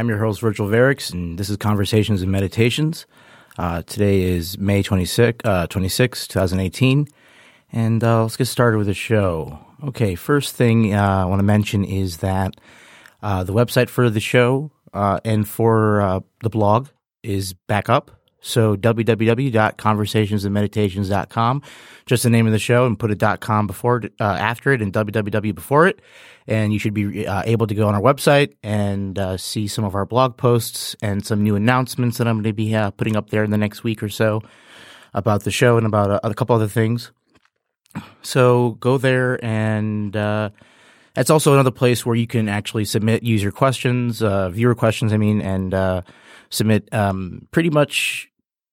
I'm your host, Virgil Verix, and this is Conversations and Meditations. Uh, today is May 26, uh, 26 2018, and uh, let's get started with the show. Okay, first thing uh, I want to mention is that uh, the website for the show uh, and for the blog is back up. So www.conversationsandmeditations.com, just the name of the show, and put a .com before it, uh, after it, and www before it, and you should be uh, able to go on our website and uh, see some of our blog posts and some new announcements that I'm going to be uh, putting up there in the next week or so about the show and about a, a couple other things. So go there, and uh, that's also another place where you can actually submit user questions, uh, viewer questions, I mean, and uh, submit um, pretty much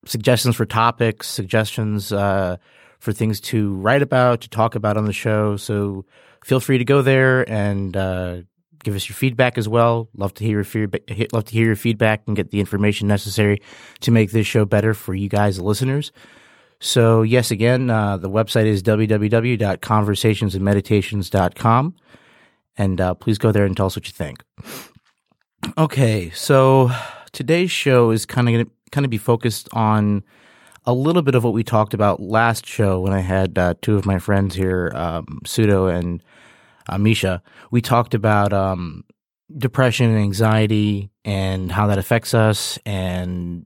suggestions for topics, suggestions uh, for things to write about, to talk about on the show. So feel free to go there and uh, give us your feedback as well. Love to hear your feedback. Love to hear your feedback and get the information necessary to make this show better for you guys, listeners. So yes, again, uh, the website is www.conversationsandmeditations.com, and uh, please go there and tell us what you think. Okay, so today's show is kind of kind of be focused on a little bit of what we talked about last show when I had uh, two of my friends here, um, Sudo and uh, Misha. We talked about um, depression and anxiety and how that affects us and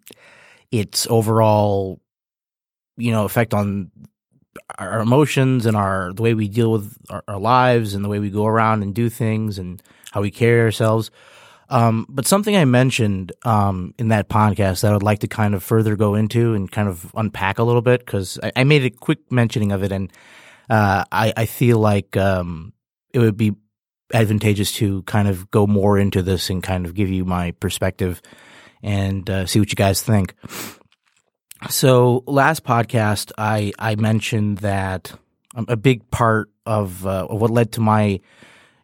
its overall, you know, effect on our emotions and our the way we deal with our, our lives and the way we go around and do things and how we carry ourselves. Um, but something I mentioned um, in that podcast that I would like to kind of further go into and kind of unpack a little bit because I, I made a quick mentioning of it, and uh, I, I feel like um, it would be advantageous to kind of go more into this and kind of give you my perspective and uh, see what you guys think. So last podcast, I I mentioned that a big part of, uh, of what led to my,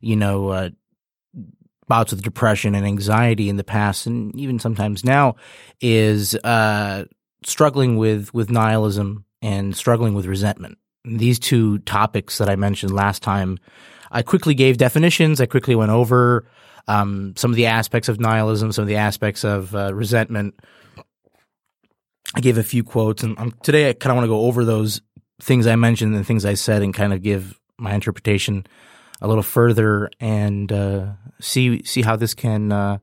you know, uh, bouts with depression and anxiety in the past, and even sometimes now, is uh, struggling with with nihilism and struggling with resentment. These two topics that I mentioned last time, I quickly gave definitions. I quickly went over um, some of the aspects of nihilism, some of the aspects of uh, resentment. I gave a few quotes, and um, today I kind of want to go over those things I mentioned and things I said, and kind of give my interpretation a little further and uh, see see how this can uh,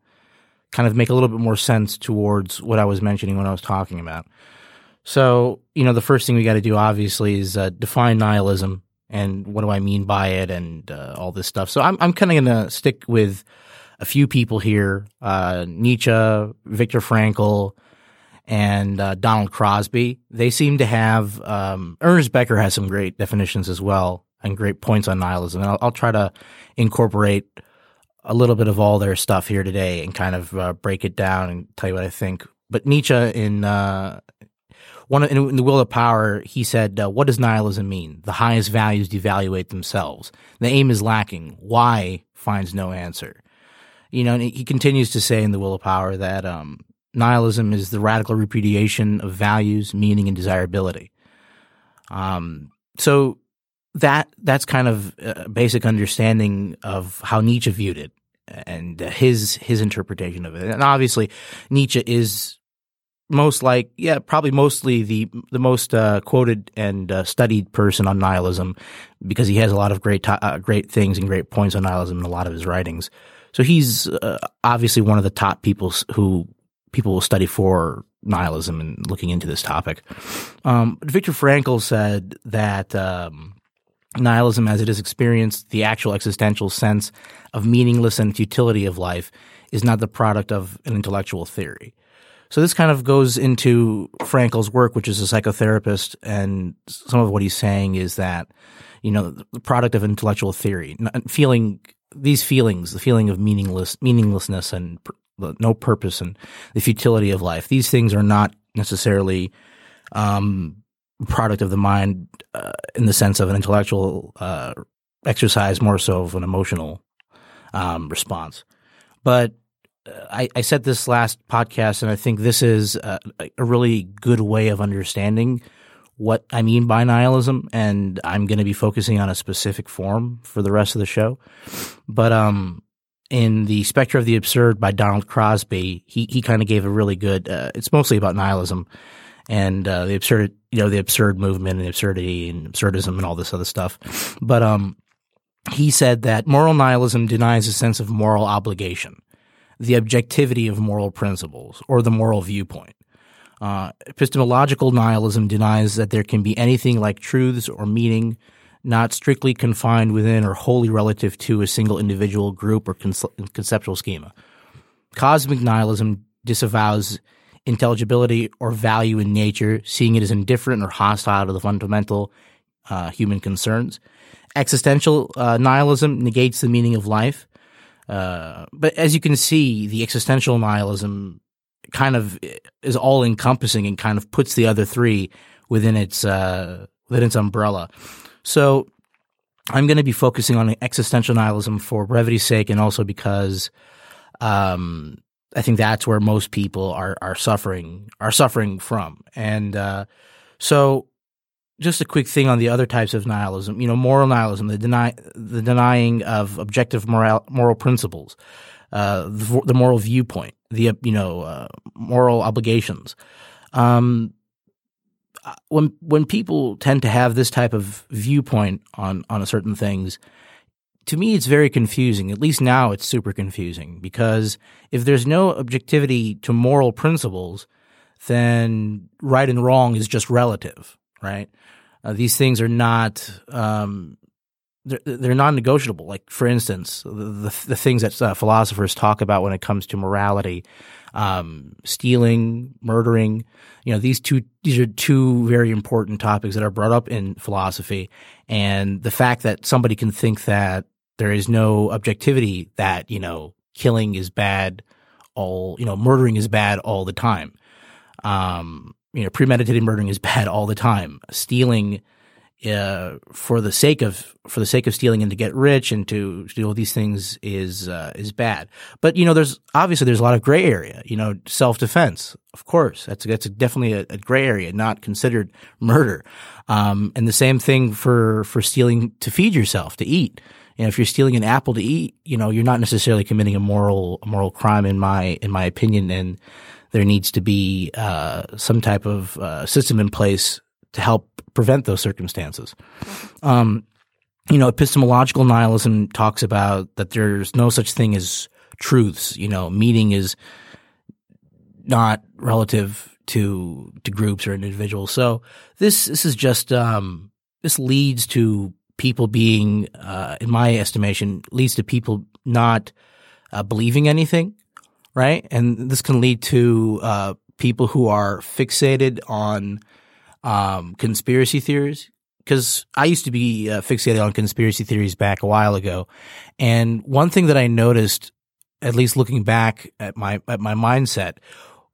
kind of make a little bit more sense towards what I was mentioning when I was talking about. So, you know, the first thing we got to do obviously is uh, define nihilism and what do I mean by it and uh, all this stuff. So, I'm I'm kind of going to stick with a few people here: uh, Nietzsche, Viktor Frankl. And uh, Donald Crosby, they seem to have. Um, Ernest Becker has some great definitions as well and great points on nihilism. And I'll, I'll, try to incorporate a little bit of all their stuff here today and kind of uh, break it down and tell you what I think. But Nietzsche in uh, one in, in, the Will of Power, he said, uh, "What does nihilism mean? The highest values devaluate themselves. The aim is lacking. Why finds no answer." You know, and he continues to say in the Will of Power that um, nihilism is the radical repudiation of values, meaning, and desirability. Um, so that that's kind of a basic understanding of how Nietzsche viewed it. and uh, his his interpretation of it. And obviously, Nietzsche is most like yeah probably mostly the the most uh, quoted and uh, studied person on nihilism because he has a lot of great uh, great things and great points on nihilism in a lot of his writings. So he's uh, obviously one of the top people who people will study for nihilism and looking into this topic. Um, Viktor Frankl said that um, nihilism, as it is experienced, the actual existential sense of meaningless and futility of life, is not the product of an intellectual theory. So this kind of goes into Frankl's work, which is a psychotherapist, and some of what he's saying is that, you know, the product of intellectual theory, feeling these feelings, the feeling of meaningless, meaninglessness, and no purpose, and the futility of life. These things are not necessarily um, product of the mind uh, in the sense of an intellectual uh, exercise, more so of an emotional um, response. But uh, I, I said this last podcast, and I think this is a, a really good way of understanding what I mean by nihilism. And I'm going to be focusing on a specific form for the rest of the show. But um, in the Spectre of the Absurd by Donald Crosby, he he kind of gave a really good. Uh, it's mostly about nihilism and uh, the absurd, you know, the absurd movement and absurdity and absurdism and all this other stuff. But um, he said that moral nihilism denies a sense of moral obligation, the objectivity of moral principles, or the moral viewpoint. Uh, epistemological nihilism denies that there can be anything like truths or meaning not strictly confined within or wholly relative to a single individual group or conce- conceptual schema. Cosmic nihilism disavows intelligibility or value in nature, seeing it as indifferent or hostile to the fundamental uh, human concerns. Existential uh, nihilism negates the meaning of life. Uh, but as you can see, the existential nihilism kind of is all encompassing and kind of puts the other three within its uh, within its umbrella. So I'm going to be focusing on existential nihilism for brevity's sake, and also because um, I think that's where most people are are suffering are suffering from. And uh, so, just a quick thing on the other types of nihilism. You know, moral nihilism, the deny the denying of objective moral moral principles, uh, the, the moral viewpoint, the you know uh, moral obligations. Um, when when people tend to have this type of viewpoint on on certain things, to me it's very confusing. At least now it's super confusing because if there's no objectivity to moral principles, then right and wrong is just relative, right? Uh, these things are not um, they're, they're non-negotiable. Like for instance, the the, things that uh, philosophers talk about when it comes to morality, um, stealing, murdering. You know, these two these are two very important topics that are brought up in philosophy, and the fact that somebody can think that there is no objectivity that you know killing is bad, all you know murdering is bad all the time. Um, you know, premeditated murdering is bad all the time. Stealing uh, for the sake of for the sake of stealing and to get rich and to, to do all these things is uh, is bad. But you know, there's obviously there's a lot of gray area. You know, self defense, of course, that's that's definitely a, a gray area, not considered murder. Um, and the same thing for for stealing to feed yourself to eat. You know, if you're stealing an apple to eat, you know, you're not necessarily committing a moral a moral crime in my in my opinion, and there needs to be uh, some type of uh, system in place to help prevent those circumstances. Um, you know, epistemological nihilism talks about that there's no such thing as truths. You know, meaning is not relative to to groups or individuals. So this this is just um, this leads to people being, uh, in my estimation, leads to people not uh, believing anything, right? And this can lead to uh, people who are fixated on um, conspiracy theories. Because I used to be uh, fixated on conspiracy theories back a while ago, and one thing that I noticed, at least looking back at my at my mindset,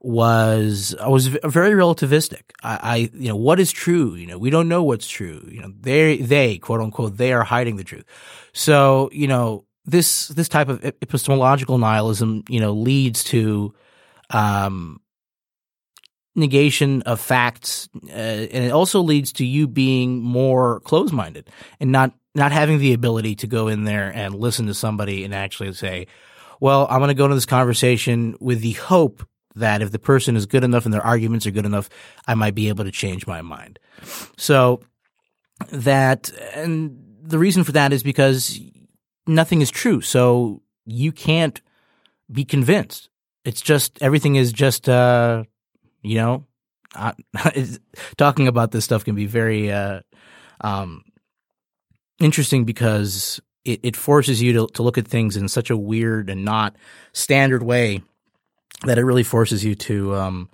was I was very relativistic. I, I, you know, what is true? You know, we don't know what's true. You know, they, they, quote unquote, they are hiding the truth. So, you know, this, this type of epistemological nihilism, you know, leads to, um, negation of facts, uh, and it also leads to you being more closed-minded and not, not having the ability to go in there and listen to somebody and actually say, well, I'm going to go into this conversation with the hope that if the person is good enough and their arguments are good enough, I might be able to change my mind. So that, and the reason for that is because nothing is true. So you can't be convinced. It's just, everything is just, uh, you know, uh, talking about this stuff can be very, uh, um, interesting because it, it forces you to, to look at things in such a weird and not standard way that it really forces you to um,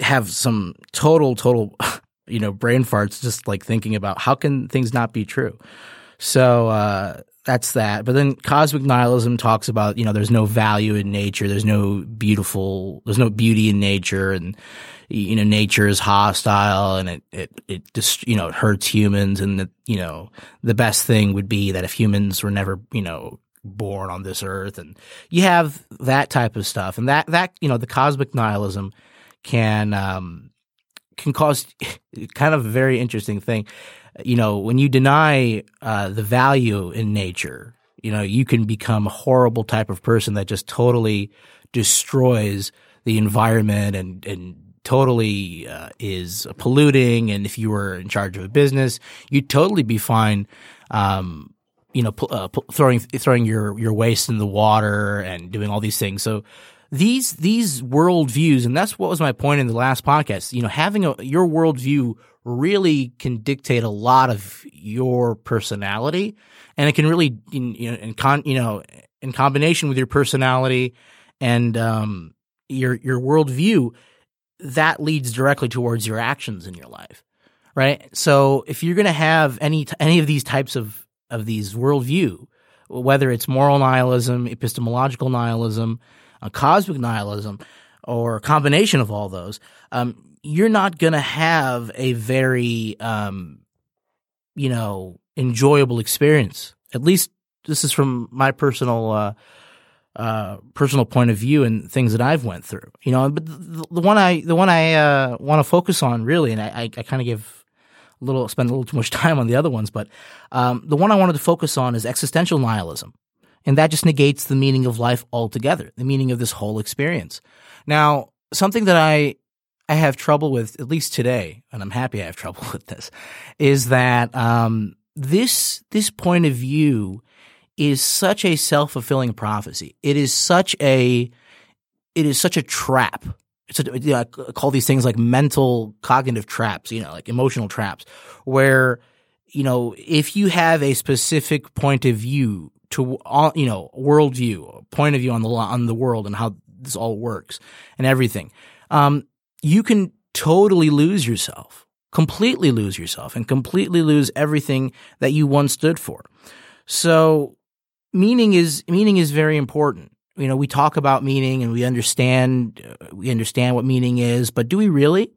have some total, total, you know, brain farts just like thinking about how can things not be true. So uh, that's that. But then cosmic nihilism talks about you know there's no value in nature, there's no beautiful, there's no beauty in nature, and you know nature is hostile and it it it just you know it hurts humans, and that you know the best thing would be that if humans were never you know born on this earth and you have that type of stuff and that that you know the cosmic nihilism can um can cause kind of a very interesting thing. You know when you deny uh the value in nature you know you can become a horrible type of person that just totally destroys the environment and and totally uh, is polluting and if you were in charge of a business you'd totally be fine um you know, uh, throwing throwing your your waste in the water and doing all these things. So these these worldviews, and that's what was my point in the last podcast. You know, having a your worldview really can dictate a lot of your personality, and it can really, you know, in con, you know, in combination with your personality and um, your your worldview, that leads directly towards your actions in your life, right? So if you're going to have any any of these types of of these worldview, whether it's moral nihilism, epistemological nihilism, a cosmic nihilism, or a combination of all those, um, you're not going to have a very, um, you know, enjoyable experience. At least this is from my personal, uh, uh, personal point of view and things that I've went through. You know, but the, the one I, the one I uh, want to focus on really, and I, I, I kind of give little spend a little too much time on the other ones, but um, the one I wanted to focus on is existential nihilism, and that just negates the meaning of life altogether, the meaning of this whole experience. Now, something that I I have trouble with, at least today, and I'm happy I have trouble with this, is that um, this this point of view is such a self fulfilling prophecy. It is such a it is such a trap a, you know, I call these things like mental cognitive traps, you know, like emotional traps, where, you know, if you have a specific point of view to, you know, worldview, point of view on the on the world and how this all works and everything, um, you can totally lose yourself, completely lose yourself, and completely lose everything that you once stood for. So, meaning is meaning is very important you know, we talk about meaning and we understand uh, we understand what meaning is, but do we really?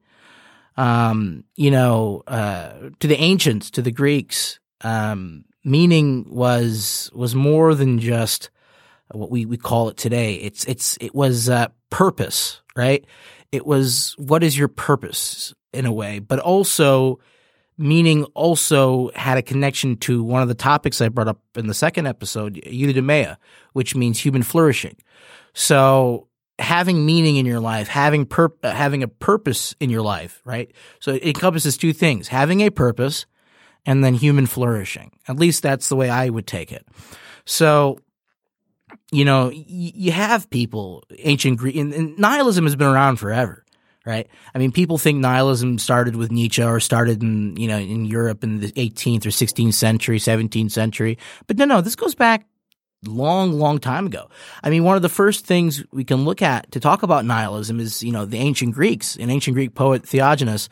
Um, you know, uh, to the ancients, to the Greeks, um, meaning was was more than just what we, we call it today. It's it's it was uh, purpose, right? It was what is your purpose in a way, but also meaning also had a connection to one of the topics I brought up in the second episode, eudaimonia, which means human flourishing. So having meaning in your life, having pur- having a purpose in your life, right? So it encompasses two things: having a purpose, and then human flourishing. At least that's the way I would take it. So you know, you have people, ancient Greek, and, and nihilism has been around forever right? I mean, people think nihilism started with Nietzsche or started in, you know, in Europe in the 18th or 16th century, 17th century. But no, no, this goes back long, long time ago. I mean, one of the first things we can look at to talk about nihilism is, you know, the ancient Greeks. An ancient Greek poet, Theognis,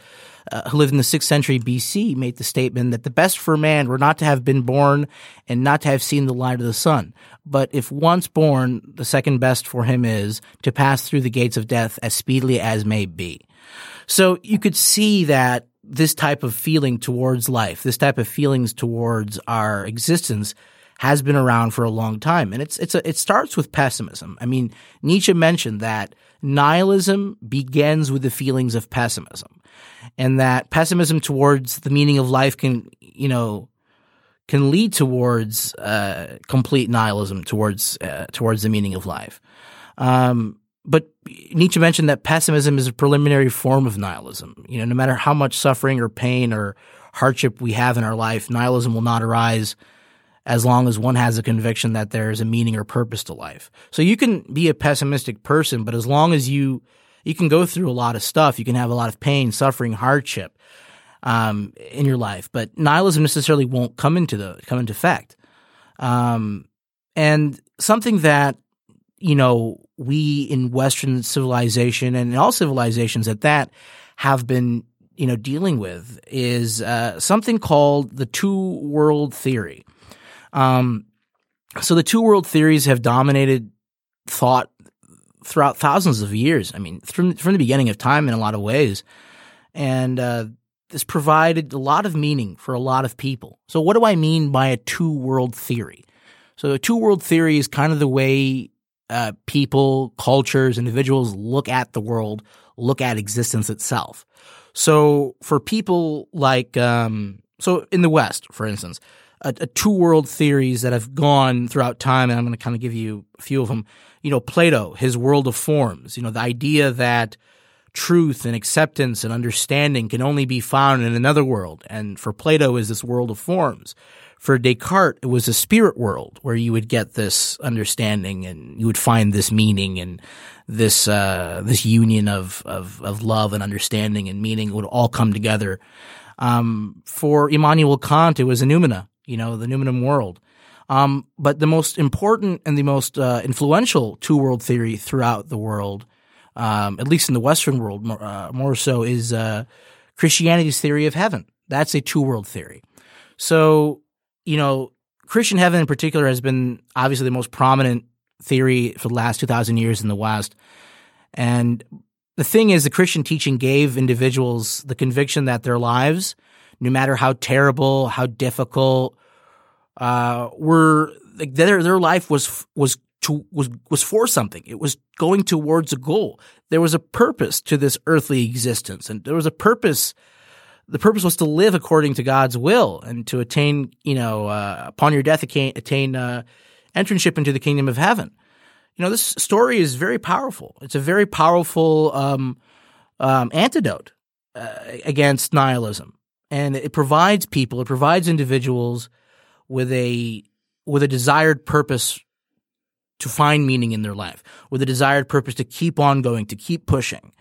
uh, who lived in the sixth century BC, made the statement that the best for man were not to have been born and not to have seen the light of the sun. But if once born, the second best for him is to pass through the gates of death as speedily as may be. So you could see that this type of feeling towards life, this type of feelings towards our existence has been around for a long time. And it's, it's a, it starts with pessimism. I mean, Nietzsche mentioned that nihilism begins with the feelings of pessimism and that pessimism towards the meaning of life can, you know, can lead towards uh, complete nihilism, towards uh, towards the meaning of life. Um, but Nietzsche mentioned that pessimism is a preliminary form of nihilism. You know, no matter how much suffering or pain or hardship we have in our life, nihilism will not arise as long as one has a conviction that there is a meaning or purpose to life. So you can be a pessimistic person, but as long as you you can go through a lot of stuff, you can have a lot of pain, suffering, hardship um, in your life, but nihilism necessarily won't come into the come into effect. Um, and something that you know we in Western civilization and all civilizations at that have been you know dealing with is uh, something called the two world theory. Um, so the two world theories have dominated thought throughout thousands of years. I mean, from from the beginning of time in a lot of ways, and uh, this provided a lot of meaning for a lot of people. So, what do I mean by a two world theory? So, a two world theory is kind of the way uh, people, cultures, individuals look at the world, look at existence itself. So, for people like, um, so in the West, for instance, a, two world theories that have gone throughout time, and I'm going to kind of give you a few of them. You know, Plato, his world of forms, you know, the idea that truth and acceptance and understanding can only be found in another world. And for Plato is this world of forms. For Descartes, it was a spirit world where you would get this understanding and you would find this meaning and this uh, this union of, of of love and understanding and meaning would all come together. Um, for Immanuel Kant, it was a noumena, you know, the noumenum world. Um, but the most important and the most uh, influential two world theory throughout the world um, at least in the Western world, more, uh, more so, is uh, Christianity's theory of heaven. That's a two world theory. So, you know, Christian heaven in particular has been obviously the most prominent theory for the last 2,000 years in the West. And the thing is, the Christian teaching gave individuals the conviction that their lives, no matter how terrible, how difficult, uh, were like their their life was was to was was for something. It was going towards a goal. There was a purpose to this earthly existence, and there was a purpose. The purpose was to live according to God's will and to attain, you know, uh, upon your death, attain, attain uh, into the kingdom of heaven. You know, this story is very powerful. It's a very powerful um, um, antidote uh, against nihilism, and it provides people, it provides individuals with a with a desired purpose to find meaning in their life, with a desired purpose to keep on going, to keep pushing.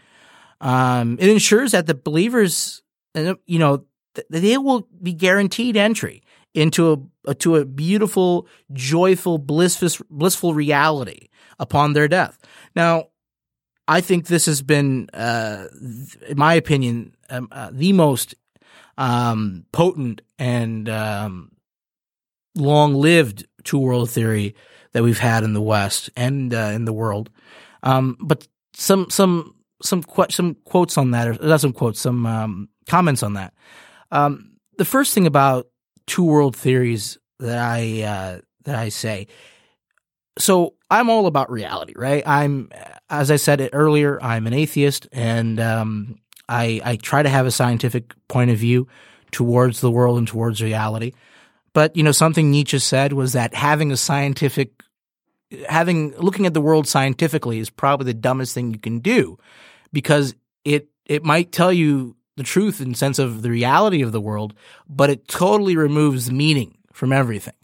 Um, it ensures that the believers, you know, they will be guaranteed entry into a to a beautiful, joyful, blissful, blissful reality upon their death. Now, I think this has been, uh, in my opinion, um, uh, the most um, potent and um, long-lived two world theory that we've had in the West and uh, in the world. Um, but some some some qu- some quotes on that, or not some quotes, some um, comments on that. Um, the first thing about two world theories that I uh, that I say. So I'm all about reality, right? I'm, as I said it earlier, I'm an atheist, and um, I I try to have a scientific point of view towards the world and towards reality. But you know, something Nietzsche said was that having a scientific, having looking at the world scientifically is probably the dumbest thing you can do, because it it might tell you the truth in sense of the reality of the world, but it totally removes meaning from everything.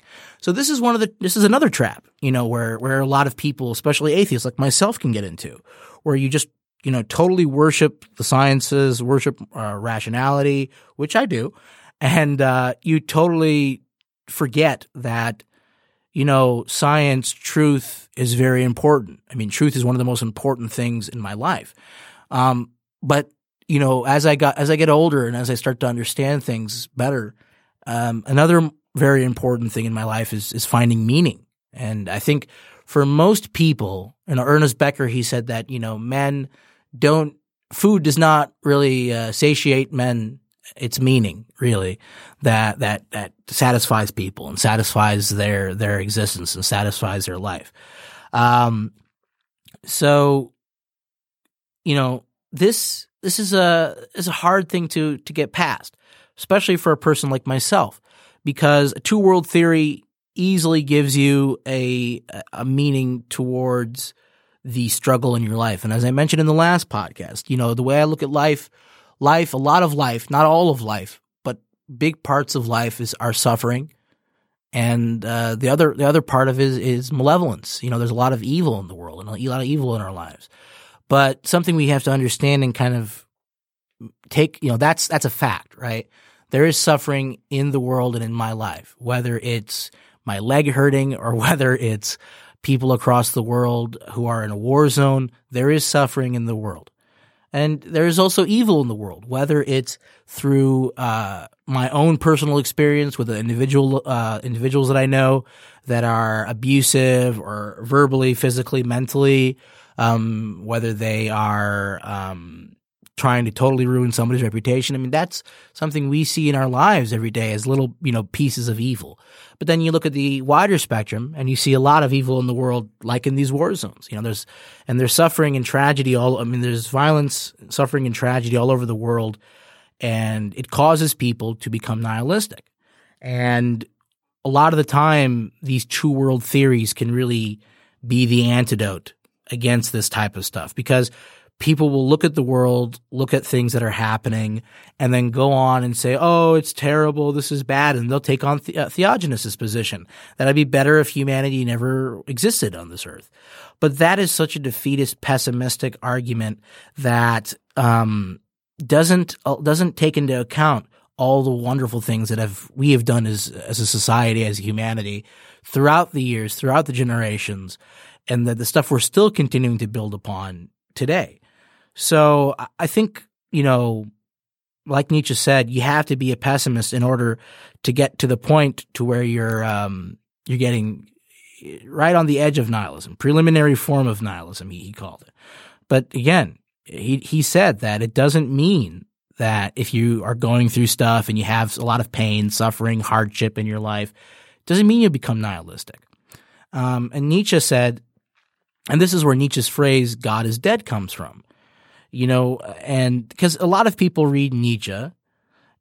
So this is one of the this is another trap, you know, where where a lot of people, especially atheists like myself, can get into, where you just you know totally worship the sciences, worship uh, rationality, which I do, and uh, you totally forget that you know science truth is very important. I mean truth is one of the most important things in my life. Um, but you know as i got as i get older and as i start to understand things better um, another very important thing in my life is is finding meaning. And i think for most people know ernest becker he said that you know men don't food does not really uh, satiate men its meaning really that that that satisfies people and satisfies their their existence and satisfies their life. Um so you know this this is a is a hard thing to to get past especially for a person like myself because a two world theory easily gives you a a meaning towards the struggle in your life. And as I mentioned in the last podcast, you know, the way I look at life, life, a lot of life, not all of life, but big parts of life is are suffering. And uh, the other the other part of it is, is malevolence. You know, there's a lot of evil in the world and a lot of evil in our lives. But something we have to understand and kind of take, you know, that's that's a fact, right? There is suffering in the world and in my life, whether it's my leg hurting or whether it's people across the world who are in a war zone. There is suffering in the world. And there is also evil in the world, whether it's through uh, my own personal experience with the individual uh, individuals that I know that are abusive or verbally, physically, mentally, um, whether they are um, trying to totally ruin somebody's reputation. I mean, that's something we see in our lives every day as little, you know, pieces of evil. But then you look at the wider spectrum and you see a lot of evil in the world, like in these war zones. You know, there's, and there's suffering and tragedy all, I mean, there's violence, suffering and tragedy all over the world. And it causes people to become nihilistic. And a lot of the time, these two world theories can really be the antidote against this type of stuff because people will look at the world, look at things that are happening, and then go on and say, "Oh, it's terrible. This is bad," and they'll take on the- uh, Theognis' position that it'd be better if humanity never existed on this earth. But that is such a defeatist, pessimistic argument that um, doesn't uh, doesn't take into account all the wonderful things that have we have done as as a society, as humanity, throughout the years, throughout the generations, and the, the stuff we're still continuing to build upon today. So I think, you know, like Nietzsche said, you have to be a pessimist in order to get to the point to where you're um, you're getting right on the edge of nihilism, preliminary form of nihilism, he, he called it. But again, he he said that it doesn't mean that if you are going through stuff and you have a lot of pain, suffering, hardship in your life, doesn't mean you become nihilistic. Um, and Nietzsche said, and this is where Nietzsche's phrase "God is dead" comes from you know, and because a lot of people read Nietzsche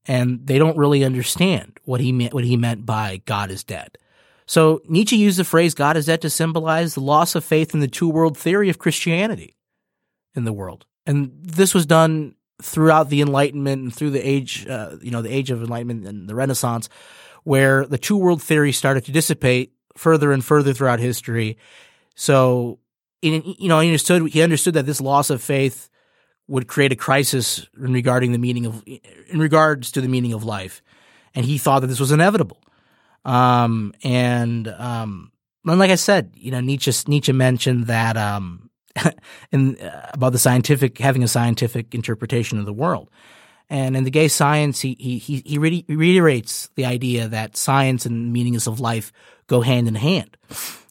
and they don't really understand what he meant, what he meant by God is dead. So Nietzsche used the phrase God is dead to symbolize the loss of faith in the two world theory of Christianity in the world. And this was done throughout the Enlightenment and through the age, uh, you know, the age of Enlightenment and the Renaissance, where the two world theory started to dissipate further and further throughout history. So, in, you know, he understood, he understood that this loss of faith would create a crisis in regarding the meaning of in regards to the meaning of life, and he thought that this was inevitable. Um, and um, and like I said, you know, Nietzsche Nietzsche mentioned that um, in uh, about the scientific having a scientific interpretation of the world. And in the gay science, he he he, re- reiterates the idea that science and meanings of life go hand in hand.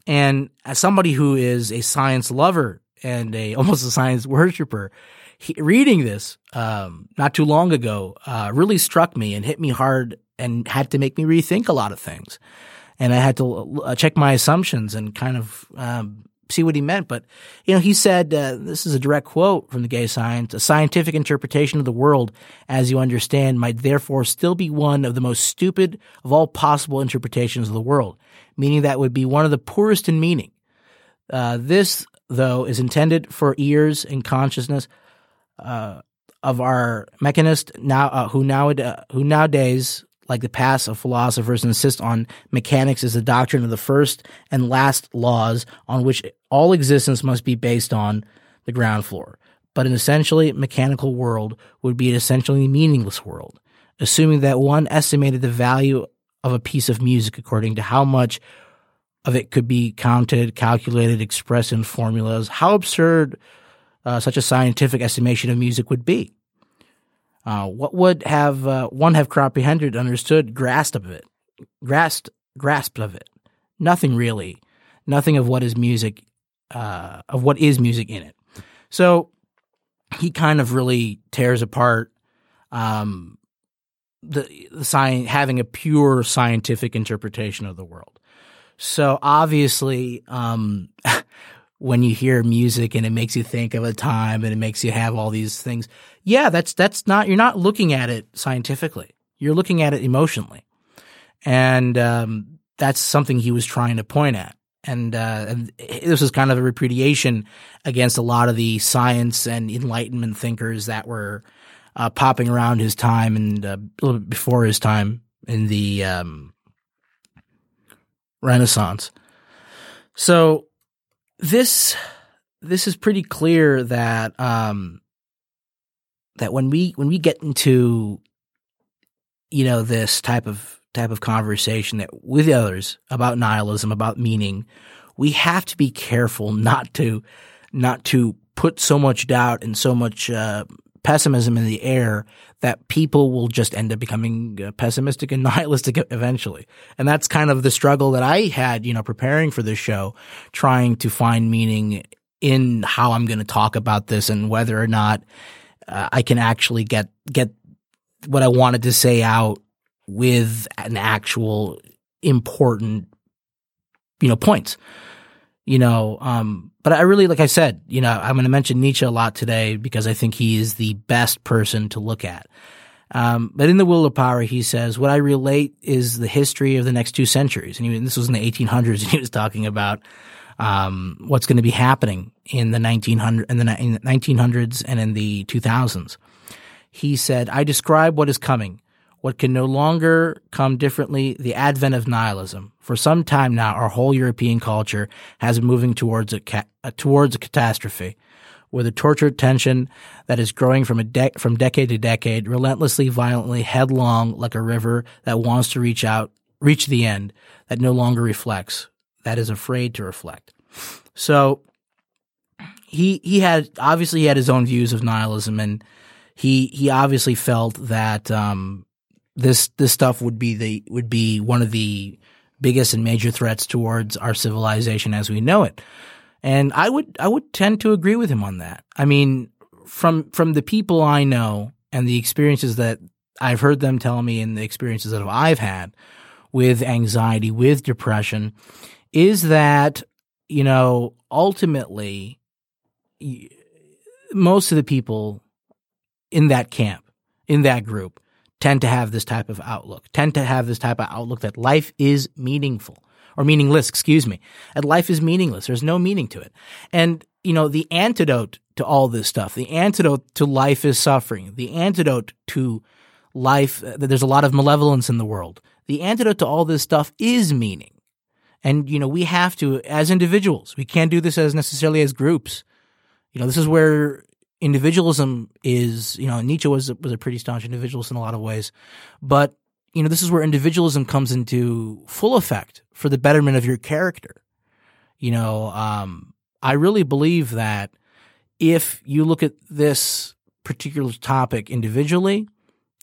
And as somebody who is a science lover and a almost a science worshiper, he, reading this um, not too long ago uh, really struck me and hit me hard and had to make me rethink a lot of things. And I had to uh, check my assumptions and kind of um, see what he meant. But, you know, he said, uh, this is a direct quote from the gay science, a scientific interpretation of the world as you understand might therefore still be one of the most stupid of all possible interpretations of the world, meaning that would be one of the poorest in meaning. Uh, this, though, is intended for ears and consciousness uh, of our mechanist now uh, who now uh, who nowadays like the past of philosophers insist on mechanics as the doctrine of the first and last laws on which all existence must be based on the ground floor. But an essentially mechanical world would be an essentially meaningless world, assuming that one estimated the value of a piece of music according to how much of it could be counted, calculated, expressed in formulas. How absurd uh, such a scientific estimation of music would be. Uh, what would have uh, one have comprehended, understood, grasped of it, grasped, grasped of it? Nothing really, nothing of what is music, uh, of what is music in it. So he kind of really tears apart um, the the science having a pure scientific interpretation of the world. So obviously, um, when you hear music and it makes you think of a time and it makes you have all these things. Yeah, that's that's not you're not looking at it scientifically. You're looking at it emotionally. and um, that's something he was trying to point at. And, uh, and this was kind of a repudiation against a lot of the science and enlightenment thinkers that were uh, popping around his time and uh, a little bit before his time in the um, Renaissance. So this this is pretty clear that um, that when we when we get into you know this type of type of conversation that with others about nihilism about meaning we have to be careful not to not to put so much doubt and so much uh, pessimism in the air that people will just end up becoming uh, pessimistic and nihilistic eventually. And that's kind of the struggle that I had, you know, preparing for this show, trying to find meaning in how I'm going to talk about this and whether or not uh, I can actually get get what I wanted to say out with an actual important, you know, points. You know, um, but I really, like I said, you know, I'm going to mention Nietzsche a lot today because I think he is the best person to look at. Um, but in The Will of Power, he says, what I relate is the history of the next two centuries. And, and this was in the 1800s, and he was talking about um, what's going to be happening in the 1900 in the 1900s and in the 2000s. He said, I describe what is coming what can no longer come differently the advent of nihilism. For some time now, our whole European culture has been moving towards a, ca- uh, towards a catastrophe, with a tortured tension that is growing from, a de- from decade to decade, relentlessly, violently, headlong, like a river that wants to reach out, reach the end, that no longer reflects, that is afraid to reflect. So, he he had obviously he had his own views of nihilism, and he he obviously felt that um, this this stuff would be the would be one of the biggest and major threats towards our civilization as we know it. And I would I would tend to agree with him on that. I mean, from from the people I know and the experiences that I've heard them tell me and the experiences that I've had with anxiety, with depression, is that, you know, ultimately most of the people in that camp, in that group, tend to have this type of outlook, tend to have this type of outlook that life is meaningful or meaningless, excuse me. That life is meaningless. There's no meaning to it. And, you know, the antidote to all this stuff, the antidote to life is suffering, the antidote to life, uh, there's a lot of malevolence in the world. The antidote to all this stuff is meaning. And, you know, we have to, as individuals, we can't do this as necessarily as groups. You know, this is where individualism is, you know, Nietzsche was was a pretty staunch individualist in a lot of ways, but you know, this is where individualism comes into full effect for the betterment of your character. You know, um, I really believe that if you look at this particular topic individually,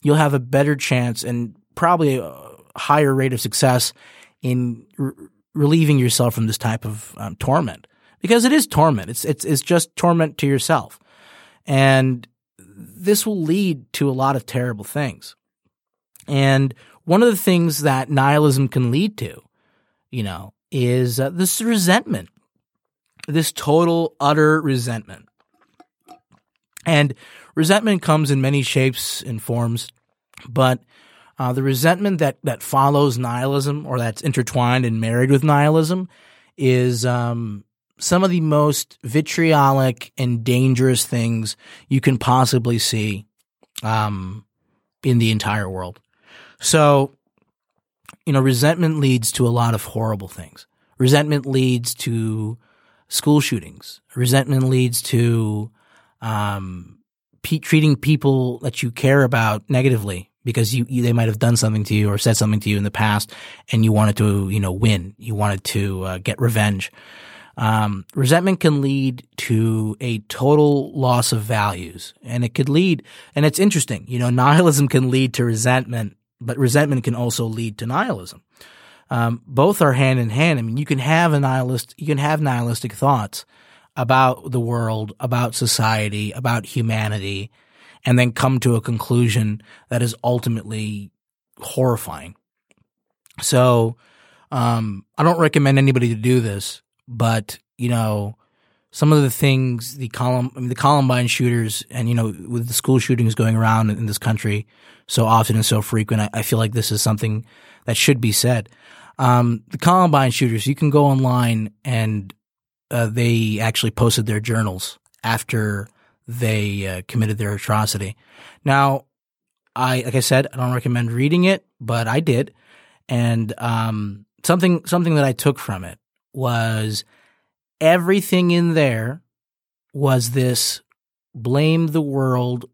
you'll have a better chance and probably a higher rate of success in re- relieving yourself from this type of um, torment because it is torment. It's it's it's just torment to yourself. And this will lead to a lot of terrible things. And one of the things that nihilism can lead to, you know, is uh, this resentment, this total, utter resentment. And resentment comes in many shapes and forms, but uh, the resentment that, that follows nihilism or that's intertwined and married with nihilism is um, some of the most vitriolic and dangerous things you can possibly see um, in the entire world. So, you know, resentment leads to a lot of horrible things. Resentment leads to school shootings. Resentment leads to um, pe- treating people that you care about negatively because you, you, they might have done something to you or said something to you in the past, and you wanted to you know win. You wanted to uh, get revenge. Um, resentment can lead to a total loss of values and it could lead, and it's interesting, you know, nihilism can lead to resentment, but resentment can also lead to nihilism. Um, both are hand in hand. I mean, you can have a nihilist, you can have nihilistic thoughts about the world, about society, about humanity, and then come to a conclusion that is ultimately horrifying. So, um, I don't recommend anybody to do this but you know some of the things the column I mean, the Columbine shooters and you know with the school shootings going around in this country so often and so frequent, I, I, feel like this is something that should be said. Um, the Columbine shooters, you can go online and uh, they actually posted their journals after they uh, committed their atrocity. Now, I like I said, I don't recommend reading it, but I did, and um, something something that I took from it was everything in there was this blame the world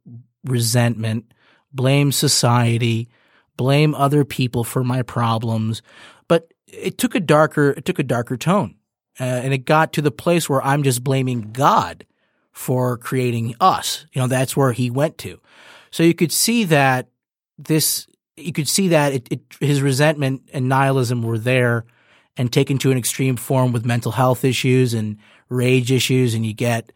resentment, blame society, blame other people for my problems, but it took a darker it took a darker tone, uh, and it got to the place where I'm just blaming God for creating us. You know, that's where he went to. So you could see that this, you could see that it, it, his resentment and nihilism were there and taken to an extreme form with mental health issues and rage issues. And you get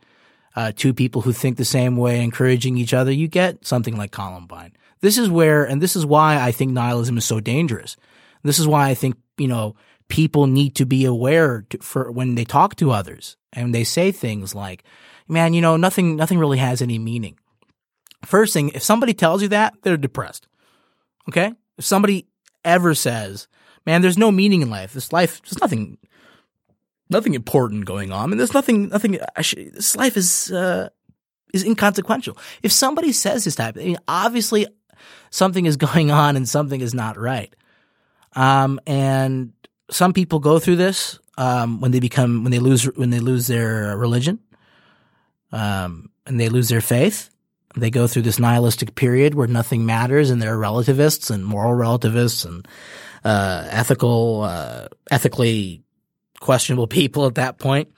uh, two people who think the same way, encouraging each other. You get something like Columbine. This is where, and this is why I think nihilism is so dangerous. This is why I think, you know, people need to be aware to, for when they talk to others and they say things like, man, you know, nothing, nothing really has any meaning. First thing, if somebody tells you that, they're depressed. Okay? If somebody ever says, man, there's no meaning in life. This life, there's nothing, nothing important going on. I and there's nothing, nothing, this life is, uh, is inconsequential. If somebody says this type, I mean, obviously something is going on and something is not right. Um, and some people go through this, um, when they become, when they lose, when they lose their religion um, and they lose their faith. They go through this nihilistic period where nothing matters, and they're relativists and moral relativists and uh, ethical, uh, ethically questionable people at that point.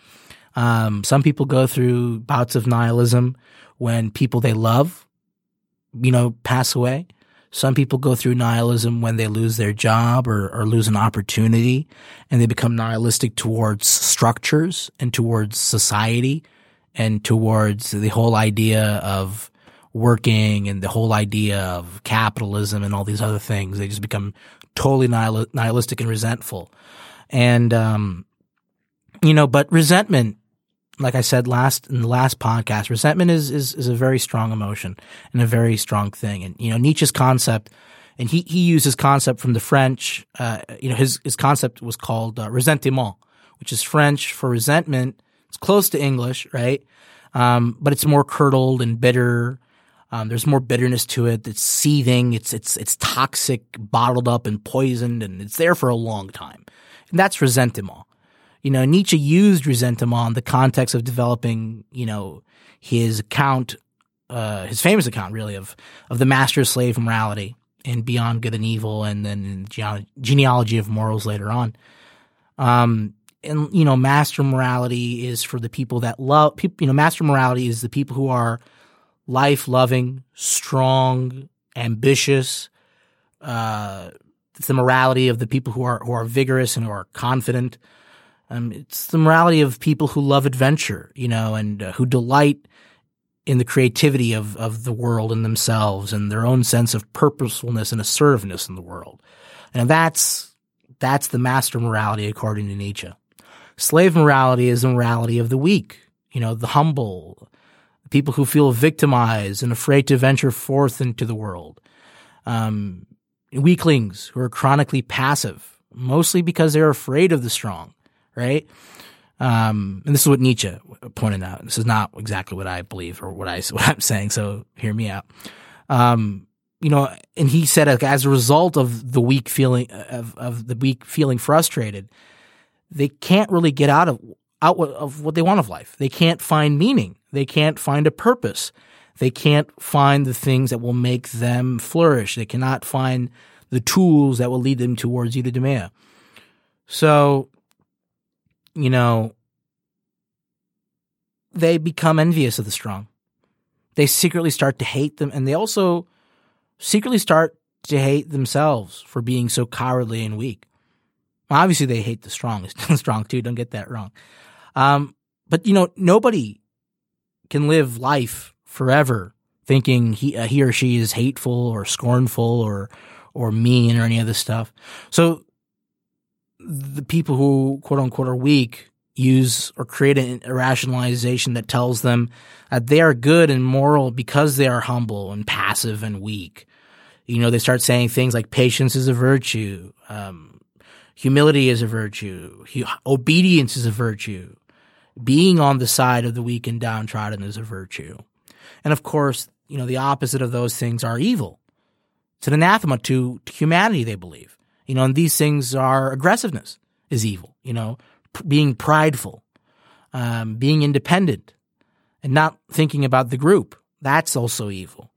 Um, some people go through bouts of nihilism when people they love, you know, pass away. Some people go through nihilism when they lose their job or, or, lose an opportunity and they become nihilistic towards structures and towards society and towards the whole idea of working and the whole idea of capitalism and all these other things. They just become totally nihil- nihilistic and resentful. And, um, you know, but resentment, like I said last in the last podcast, resentment is, is, is a very strong emotion and a very strong thing. And, you know, Nietzsche's concept, and he, he used his concept from the French, uh, you know, his, his concept was called uh, ressentiment, which is French for resentment it's close to English, right? Um, but it's more curdled and bitter. Um, there's more bitterness to it. It's seething. It's it's it's toxic, bottled up and poisoned, and it's there for a long time. And that's resentment. You know, Nietzsche used resentment in the context of developing, you know, his account, uh, his famous account, really, of of the master slave morality in Beyond Good and Evil, and then in Genealogy of Morals later on. Um, and you know, master morality is for the people that love. You know, master morality is the people who are life loving, strong, ambitious. Uh, it's the morality of the people who are who are vigorous and who are confident. Um, it's the morality of people who love adventure, you know, and uh, who delight in the creativity of of the world and themselves and their own sense of purposefulness and assertiveness in the world. And that's that's the master morality according to Nietzsche. Slave morality is the morality of the weak, you know, the humble, people who feel victimized and afraid to venture forth into the world. Um, weaklings who are chronically passive, mostly because they're afraid of the strong, right? Um, and this is what Nietzsche pointed out. This is not exactly what I believe or what I what I'm saying. So hear me out. Um, you know, and he said like, as a result of the weak feeling of of the weak feeling frustrated, they can't really get out of out of what they want of life. They can't find meaning. They can't find a purpose. They can't find the things that will make them flourish. They cannot find the tools that will lead them towards either eudaimonia. So, you know, they become envious of the strong. They secretly start to hate them, and they also secretly start to hate themselves for being so cowardly and weak. Obviously, they hate the strong. Strong too. Don't get that wrong. Um, but you know, nobody can live life forever thinking he uh, he or she is hateful or scornful or or mean or any of this stuff. So the people who quote unquote are weak use or create an, a rationalization that tells them that they are good and moral because they are humble and passive and weak. You know, they start saying things like patience is a virtue, um, humility is a virtue, obedience is a virtue, being on the side of the weak and downtrodden is a virtue. And of course, you know, the opposite of those things are evil. It's an anathema to, to humanity, they believe. You know, and these things are aggressiveness is evil, you know, p- being prideful, um, being independent, and not thinking about the group. That's also evil.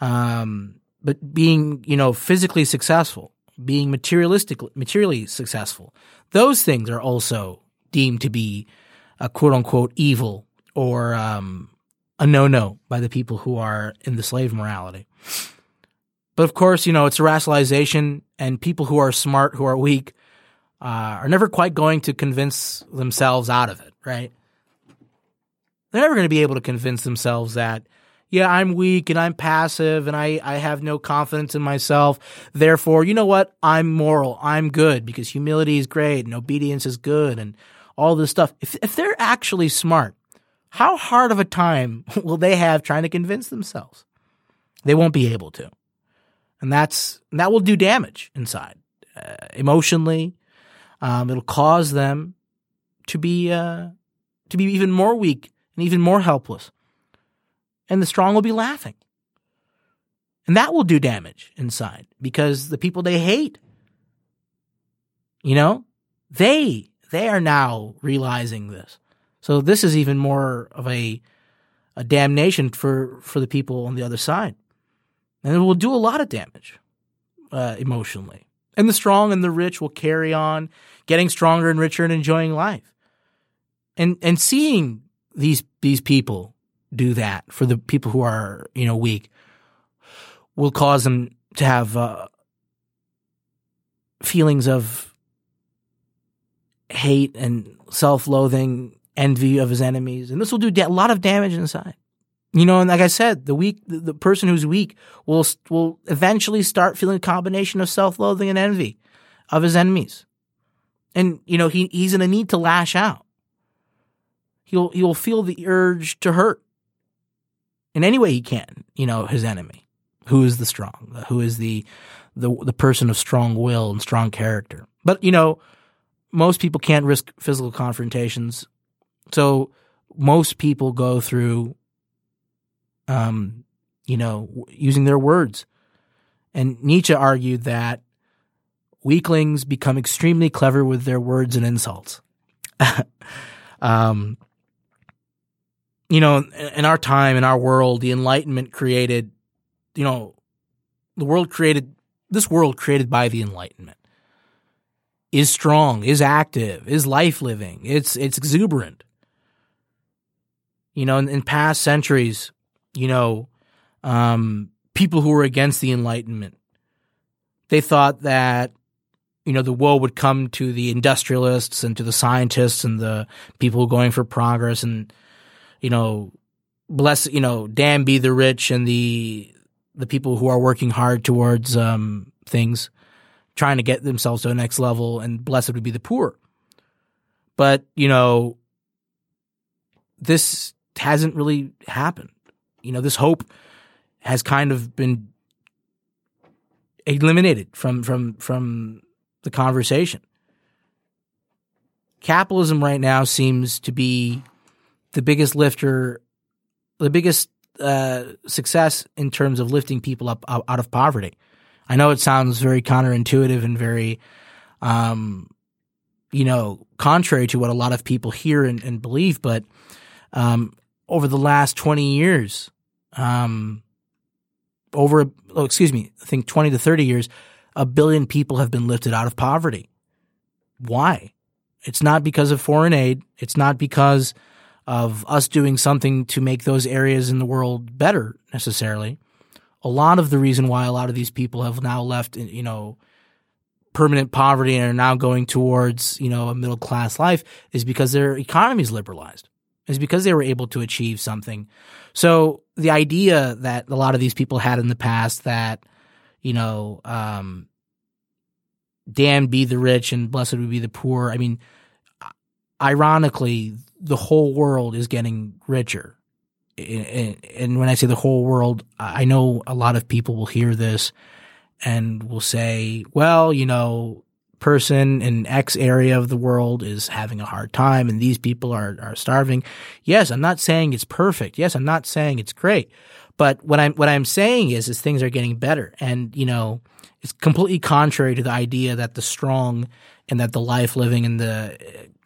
Um, but being, you know, physically successful, being materialistic, materially successful, those things are also deemed to be a quote unquote evil or um, a no no by the people who are in the slave morality. But of course, you know, it's a rationalization, and people who are smart, who are weak, uh, are never quite going to convince themselves out of it, right? They're never going to be able to convince themselves that, yeah, I'm weak and I'm passive and I, I have no confidence in myself. Therefore, you know what? I'm moral. I'm good because humility is great and obedience is good and all this stuff. If, if they're actually smart, how hard of a time will they have trying to convince themselves? They won't be able to. And that's, that will do damage inside, uh, emotionally. Um, it'll cause them to be, uh, to be even more weak and even more helpless. And the strong will be laughing. And that will do damage inside because the people they hate, you know, they, they are now realizing this. So this is even more of a, a damnation for, for the people on the other side. And it will do a lot of damage, uh, emotionally. And the strong and the rich will carry on getting stronger and richer and enjoying life. And, and seeing these, these people do that for the people who are, you know, weak will cause them to have, uh, feelings of hate and self-loathing, envy of his enemies. And this will do a lot of damage inside. You know, and like I said, the weak, the, the person who's weak will will eventually start feeling a combination of self-loathing and envy of his enemies, and you know he he's going to need to lash out. He'll he'll feel the urge to hurt in any way he can. You know, his enemy, who is the strong, who is the the the person of strong will and strong character. But you know, most people can't risk physical confrontations, so most people go through um, you know, using their words. And Nietzsche argued that weaklings become extremely clever with their words and insults. um, you know, in our time, in our world, the Enlightenment created, you know, the world created, this world created by the Enlightenment is strong, is active, is life living, it's, it's exuberant. You know, in, in past centuries, you know, um, people who were against the Enlightenment. They thought that, you know, the woe would come to the industrialists and to the scientists and the people going for progress and, you know, bless, you know, damn be the rich and the, the people who are working hard towards, um, things, trying to get themselves to the next level and blessed would be the poor. But, you know, this hasn't really happened you know, this hope has kind of been eliminated from from from the conversation. Capitalism right now seems to be the biggest lifter, the biggest uh, success in terms of lifting people up out of poverty. I know it sounds very counterintuitive and very, um, you know, contrary to what a lot of people hear and, and believe, but um, over the last 20 years, um, over, oh, excuse me, I think 20 to 30 years, a billion people have been lifted out of poverty. Why? It's not because of foreign aid. It's not because of us doing something to make those areas in the world better necessarily. A lot of the reason why a lot of these people have now left, you know, permanent poverty and are now going towards, you know, a middle class life is because their economy is liberalized is because they were able to achieve something. So the idea that a lot of these people had in the past that, you know, um, damned be the rich and blessed would be the poor. I mean, ironically, the whole world is getting richer and when I say the whole world, I know a lot of people will hear this and will say, well, you know, person in X area of the world is having a hard time and these people are, are starving. Yes, I'm not saying it's perfect. Yes, I'm not saying it's great. But what I'm what I'm saying is is things are getting better. And, you know, it's completely contrary to the idea that the strong and that the life living and the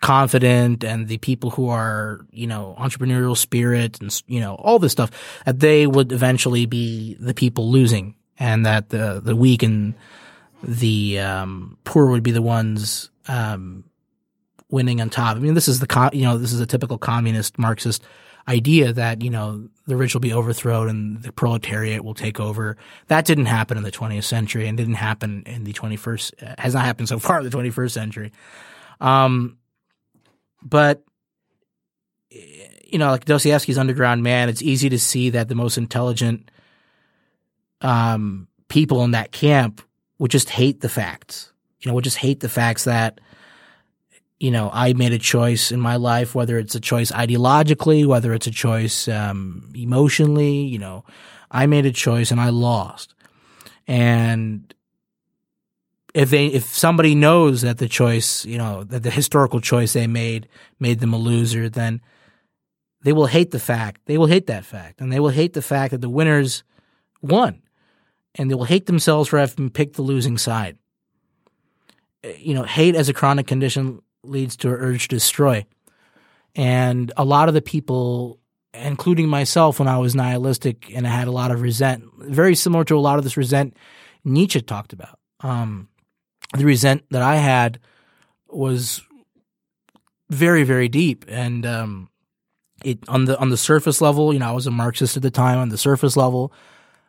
confident and the people who are, you know, entrepreneurial spirit and, you know, all this stuff, that they would eventually be the people losing and that the, the weak and the, um, poor would be the ones, um, winning on top. I mean, this is the, co- you know, this is a typical communist Marxist idea that, you know, the rich will be overthrown and the proletariat will take over. That didn't happen in the 20th century and didn't happen in the 21st, has not happened so far in the 21st century. Um, but you know, like Dostoevsky's Underground Man, it's easy to see that the most intelligent um, people in that camp would just hate the facts. You know, would just hate the facts that you know I made a choice in my life, whether it's a choice ideologically, whether it's a choice um, emotionally. You know, I made a choice and I lost, and if they if somebody knows that the choice you know that the historical choice they made made them a loser then they will hate the fact they will hate that fact and they will hate the fact that the winners won and they will hate themselves for having picked the losing side. You know hate as a chronic condition leads to an urge to destroy. And a lot of the people including myself when i was nihilistic and i had a lot of resent very similar to a lot of this resent nietzsche talked about. Um, the resent that I had was very, very deep. And, um, it on the on the surface level, you know, I was a Marxist at the time. On the surface level,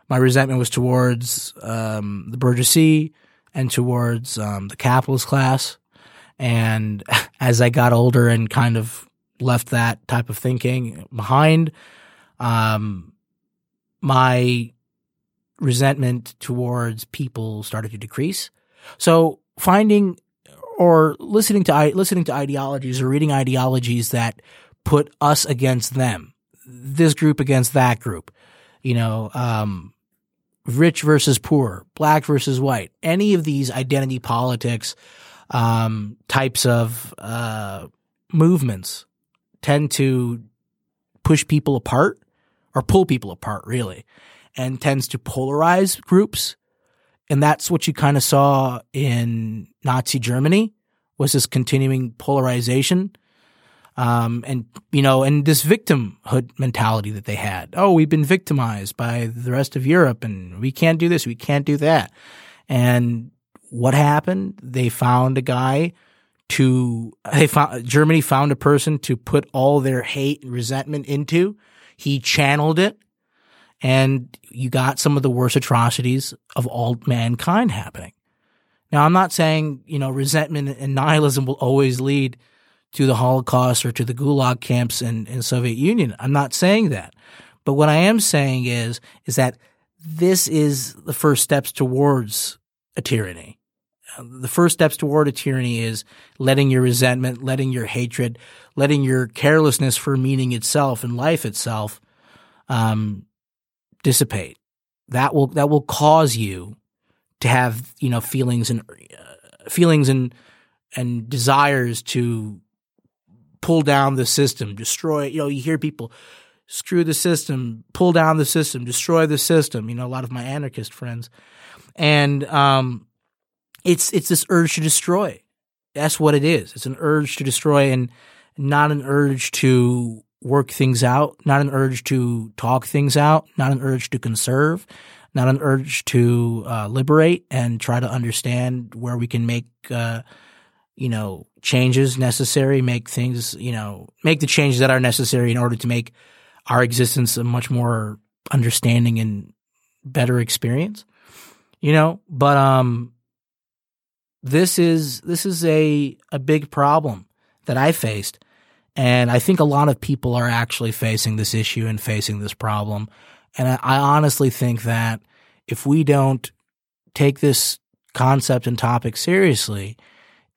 my resentment was towards um, the bourgeoisie and towards um, the capitalist class. And as I got older and kind of left that type of thinking behind, um, my resentment towards people started to decrease. So finding or listening to listening to ideologies or reading ideologies that put us against them, this group against that group, you know, um, rich versus poor, black versus white, any of these identity politics um, types of uh, movements tend to push people apart or pull people apart, really, and tends to polarize groups and that's what you kind of saw in Nazi Germany was this continuing polarization. Um, and, you know, and this victimhood mentality that they had. Oh, we've been victimized by the rest of Europe and we can't do this. We can't do that. And what happened? They found a guy to, they found, Germany found a person to put all their hate and resentment into. He channeled it and you got some of the worst atrocities of all mankind happening. Now, I'm not saying, you know, resentment and nihilism will always lead to the Holocaust or to the Gulag camps in, in Soviet Union. I'm not saying that. But what I am saying is, is that this is the first steps towards a tyranny. The first steps toward a tyranny is letting your resentment, letting your hatred, letting your carelessness for meaning itself and life itself, um, dissipate. That will that will cause you to have you know feelings and uh, feelings and and desires to pull down the system, destroy. You know, you hear people screw the system, pull down the system, destroy the system. You know, a lot of my anarchist friends, and um, it's it's this urge to destroy. That's what it is. It's an urge to destroy, and not an urge to work things out, not an urge to talk things out, not an urge to conserve, not an urge to uh, liberate and try to understand where we can make, uh, you know, changes necessary, make things, you know, make the changes that are necessary in order to make our existence a much more understanding and better experience, you know, but, um, this is, this is a, a big problem that I faced and I think a lot of people are actually facing this issue and facing this problem. And I, honestly think that if we don't take this concept and topic seriously,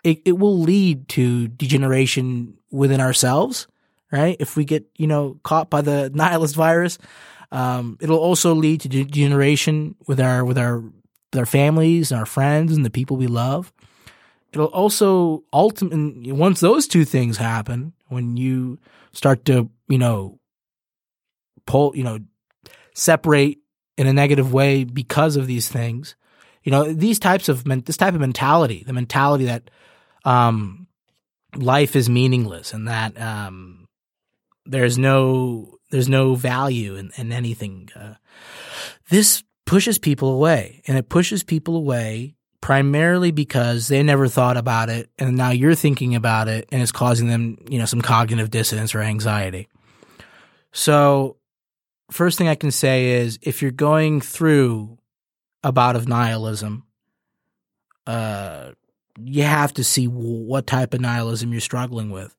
it, it will lead to degeneration within ourselves right? If we get, you know, caught by the nihilist virus, um, it'll also lead to degeneration with our with our with our families and our friends and the people we love. It'll also ultimately once those two things happen, when you start to, you know, pull, you know, separate in a negative way because of these things, you know, these types of this type of mentality, the mentality that um, life is meaningless and that um, there's no there's no value in, in anything. Uh, this pushes people away, and it pushes people away primarily because they never thought about it, and now you're thinking about it, and it's causing them, you know, some cognitive dissonance or anxiety. So, first thing I can say is if you're going through a bout of nihilism, uh, you have to see what type of nihilism you're struggling with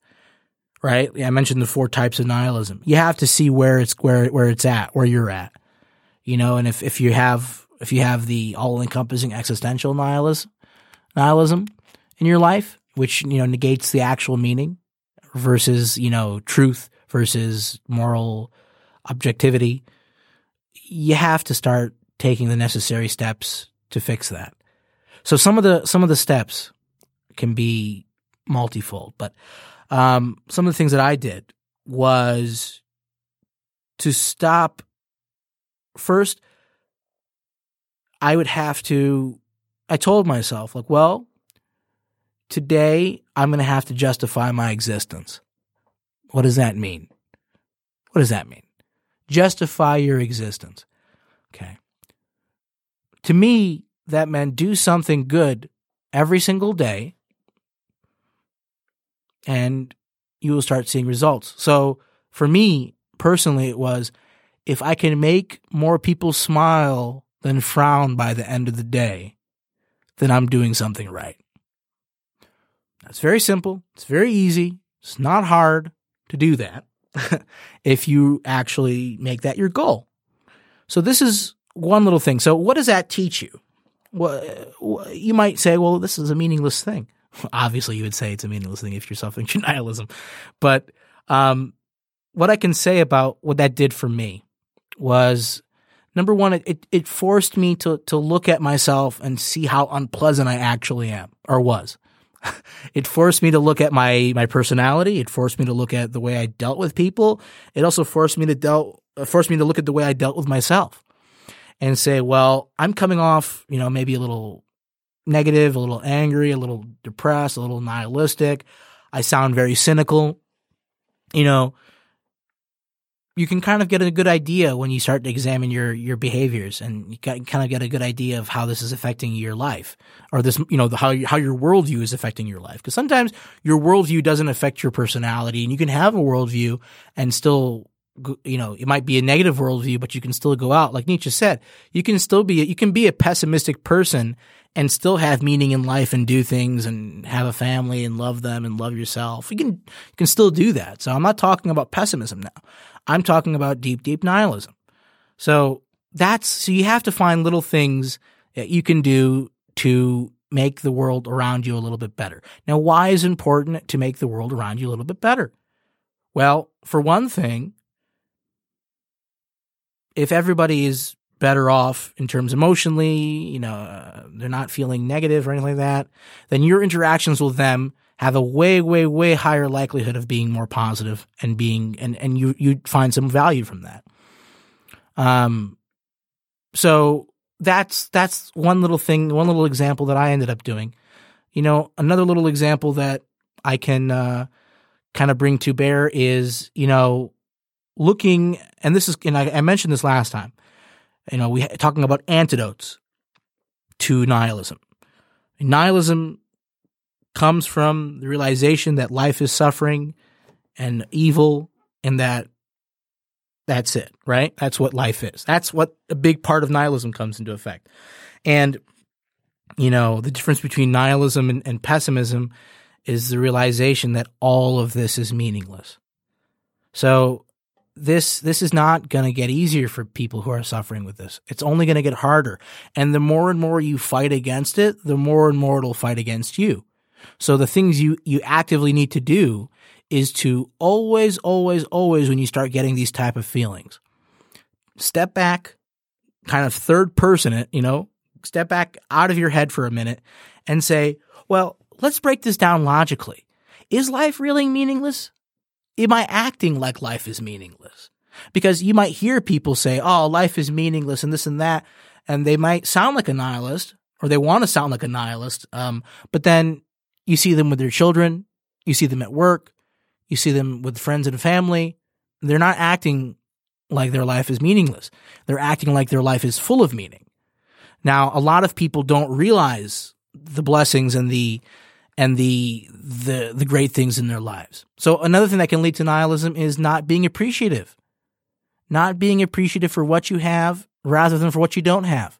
right? I mentioned the four types of nihilism. You have to see where it's where where it's at, where you're at. You know, and if if you have if you have the all encompassing existential nihilism nihilism in your life, which you know negates the actual meaning versus, you know, truth versus moral objectivity, you have to start taking the necessary steps to fix that. So some of the some of the steps can be multifold, but um, some of the things that I did was to stop. First, I would have to. I told myself, like, well, today I'm going to have to justify my existence. What does that mean? What does that mean? Justify your existence. Okay. To me, that meant do something good every single day and you will start seeing results. So for me personally, it was if I can make more people smile than frown by the end of the day, then I'm doing something right. That's very simple. It's very easy. It's not hard to do that if you actually make that your goal. So this is one little thing. So what does that teach you? Well, you might say, well, this is a meaningless thing. Obviously, you would say it's a meaningless thing if you're suffering from nihilism. But um, what I can say about what that did for me was number one, it, it forced me to, to look at myself and see how unpleasant I actually am or was. it forced me to look at my, my personality. It forced me to look at the way I dealt with people. It also forced me to dealt, uh, forced me to look at the way I dealt with myself and say, well, I'm coming off, you know, maybe a little negative, a little angry, a little depressed, a little nihilistic. I sound very cynical. You know, you can kind of get a good idea when you start to examine your your behaviors, and you kind of get a good idea of how this is affecting your life, or this, you know, how how your worldview is affecting your life. Because sometimes your worldview doesn't affect your personality, and you can have a worldview and still you know, it might be a negative worldview, but you can still go out. Like Nietzsche said, you can still be, you can be a pessimistic person and still have meaning in life and do things and have a family and love them and love yourself. You can you can still do that. So I'm not talking about pessimism now. I'm talking about deep deep nihilism. So that's so you have to find little things that you can do to make the world around you a little bit better. Now, why is it important to make the world around you a little bit better? Well, for one thing, if everybody is better off in terms emotionally, you know, uh, they're not feeling negative or anything like that, then your interactions with them have a way, way, way higher likelihood of being more positive and being, and, and you, you find some value from that. Um, so that's, that's one little thing, one little example that I ended up doing. You know, another little example that I can, uh, kind of bring to bear is, you know, looking, and this is, and I, I mentioned this last time, you know, we talking about antidotes to nihilism. Nihilism comes from the realization that life is suffering and evil and that that's it, right? That's what life is. That's what a big part of nihilism comes into effect. And, you know, the difference between nihilism and, and pessimism is the realization that all of this is meaningless. So this this is not going to get easier for people who are suffering with this. It's only going to get harder. And the more and more you fight against it, the more and more it'll fight against you. So the things you you actively need to do is to always, always, always, when you start getting these type of feelings, step back, kind of third person it, you know, step back out of your head for a minute and say, well, let's break this down logically. Is life really meaningless? Am I acting like life is meaningless? Because you might hear people say, oh, life is meaningless and this and that. And they might sound like a nihilist or they want to sound like a nihilist. Um, but then you see them with their children. You see them at work. You see them with friends and family. They're not acting like their life is meaningless. They're acting like their life is full of meaning. Now, a lot of people don't realize the blessings and the and the the the great things in their lives. So another thing that can lead to nihilism is not being appreciative. Not being appreciative for what you have rather than for what you don't have.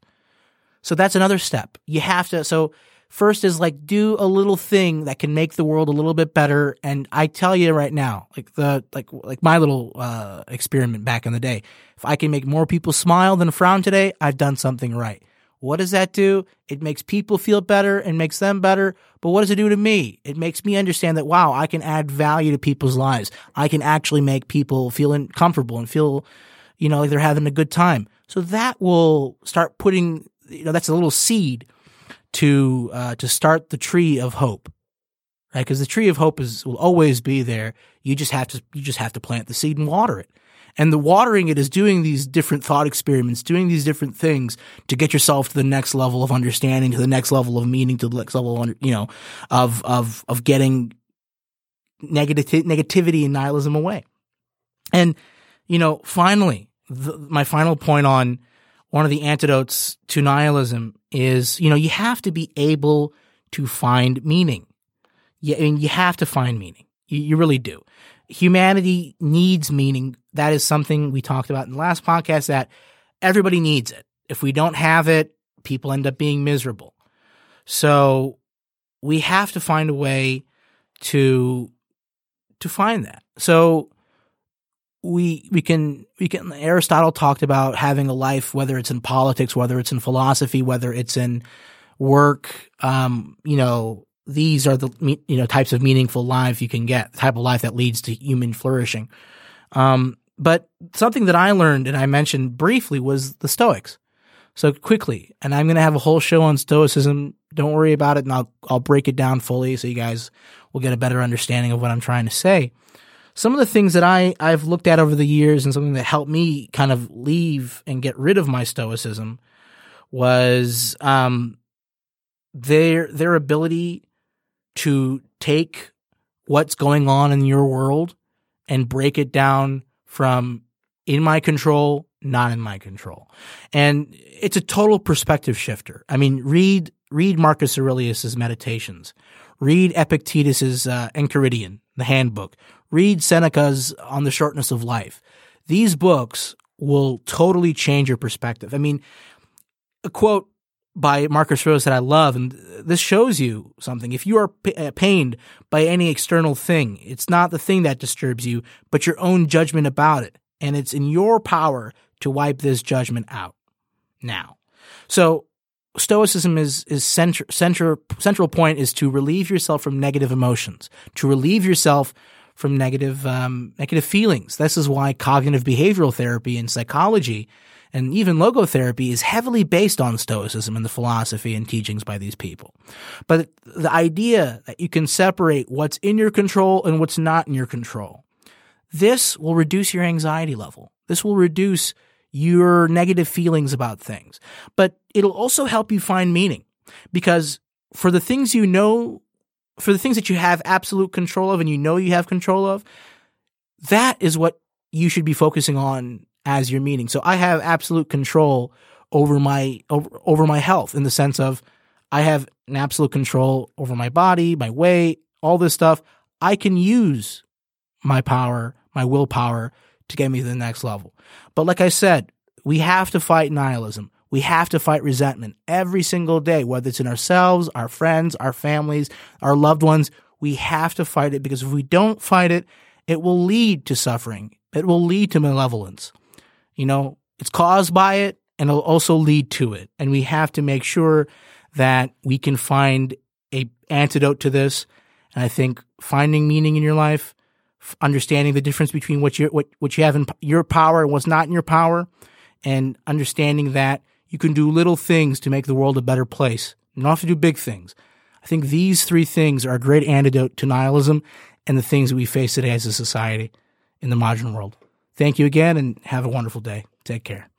So that's another step. You have to so first is like do a little thing that can make the world a little bit better and I tell you right now, like the like like my little uh experiment back in the day. If I can make more people smile than frown today, I've done something right. What does that do? It makes people feel better and makes them better. But what does it do to me? It makes me understand that, wow, I can add value to people's lives. I can actually make people feel comfortable and feel, you know, like they're having a good time. So that will start putting, you know, that's a little seed to, uh, to start the tree of hope. Right. Cause the tree of hope is, will always be there. You just have to, you just have to plant the seed and water it. And the watering it is doing these different thought experiments, doing these different things to get yourself to the next level of understanding, to the next level of meaning, to the next level of, you know, of, of, of getting negative, negativity and nihilism away. And, you know, finally, the, my final point on one of the antidotes to nihilism is, you know, you have to be able to find meaning. Yeah, I mean, you have to find meaning. You, you really do humanity needs meaning. That is something we talked about in the last podcast that everybody needs it. If we don't have it, people end up being miserable. So we have to find a way to to find that. So we we can we can Aristotle talked about having a life whether it's in politics, whether it's in philosophy, whether it's in work, um, you know, these are the you know types of meaningful life you can get, the type of life that leads to human flourishing. Um, but something that I learned and I mentioned briefly was the Stoics. So quickly, and I'm going to have a whole show on Stoicism. Don't worry about it, and I'll I'll break it down fully so you guys will get a better understanding of what I'm trying to say. Some of the things that I I've looked at over the years and something that helped me kind of leave and get rid of my Stoicism was um, their their ability to take what's going on in your world and break it down from in my control, not in my control. And it's a total perspective shifter. I mean, read read Marcus Aurelius's Meditations. Read Epictetus's uh, Enchiridion, the handbook. Read Seneca's On the Shortness of Life. These books will totally change your perspective. I mean, a quote by Marcus Aurelius that I love, and this shows you something. If you are p- uh, pained by any external thing, it's not the thing that disturbs you, but your own judgment about it, and it's in your power to wipe this judgment out now. So, Stoicism is is center, center, central point is to relieve yourself from negative emotions, to relieve yourself from negative um, negative feelings. This is why cognitive behavioral therapy and psychology and even logotherapy is heavily based on Stoicism and the philosophy and teachings by these people. But the idea that you can separate what's in your control and what's not in your control, this will reduce your anxiety level. This will reduce your negative feelings about things. But it'll also help you find meaning because for the things you know, for the things that you have absolute control of and you know you have control of, that is what you should be focusing on as your meaning. So I have absolute control over my over, over my health in the sense of I have an absolute control over my body, my weight, all this stuff. I can use my power, my willpower to get me to the next level. But like I said, we have to fight nihilism. We have to fight resentment every single day, whether it's in ourselves, our friends, our families, our loved ones. We have to fight it because if we don't fight it, it will lead to suffering. It will lead to malevolence. You know, it's caused by it and it'll also lead to it. And we have to make sure that we can find a antidote to this. And I think finding meaning in your life, understanding the difference between what you what what you have in your power and what's not in your power, and understanding that you can do little things to make the world a better place. You don't have to do big things. I think these three things are a great antidote to nihilism and the things that we face today as a society in the modern world. Thank you again and have a wonderful day. Take care.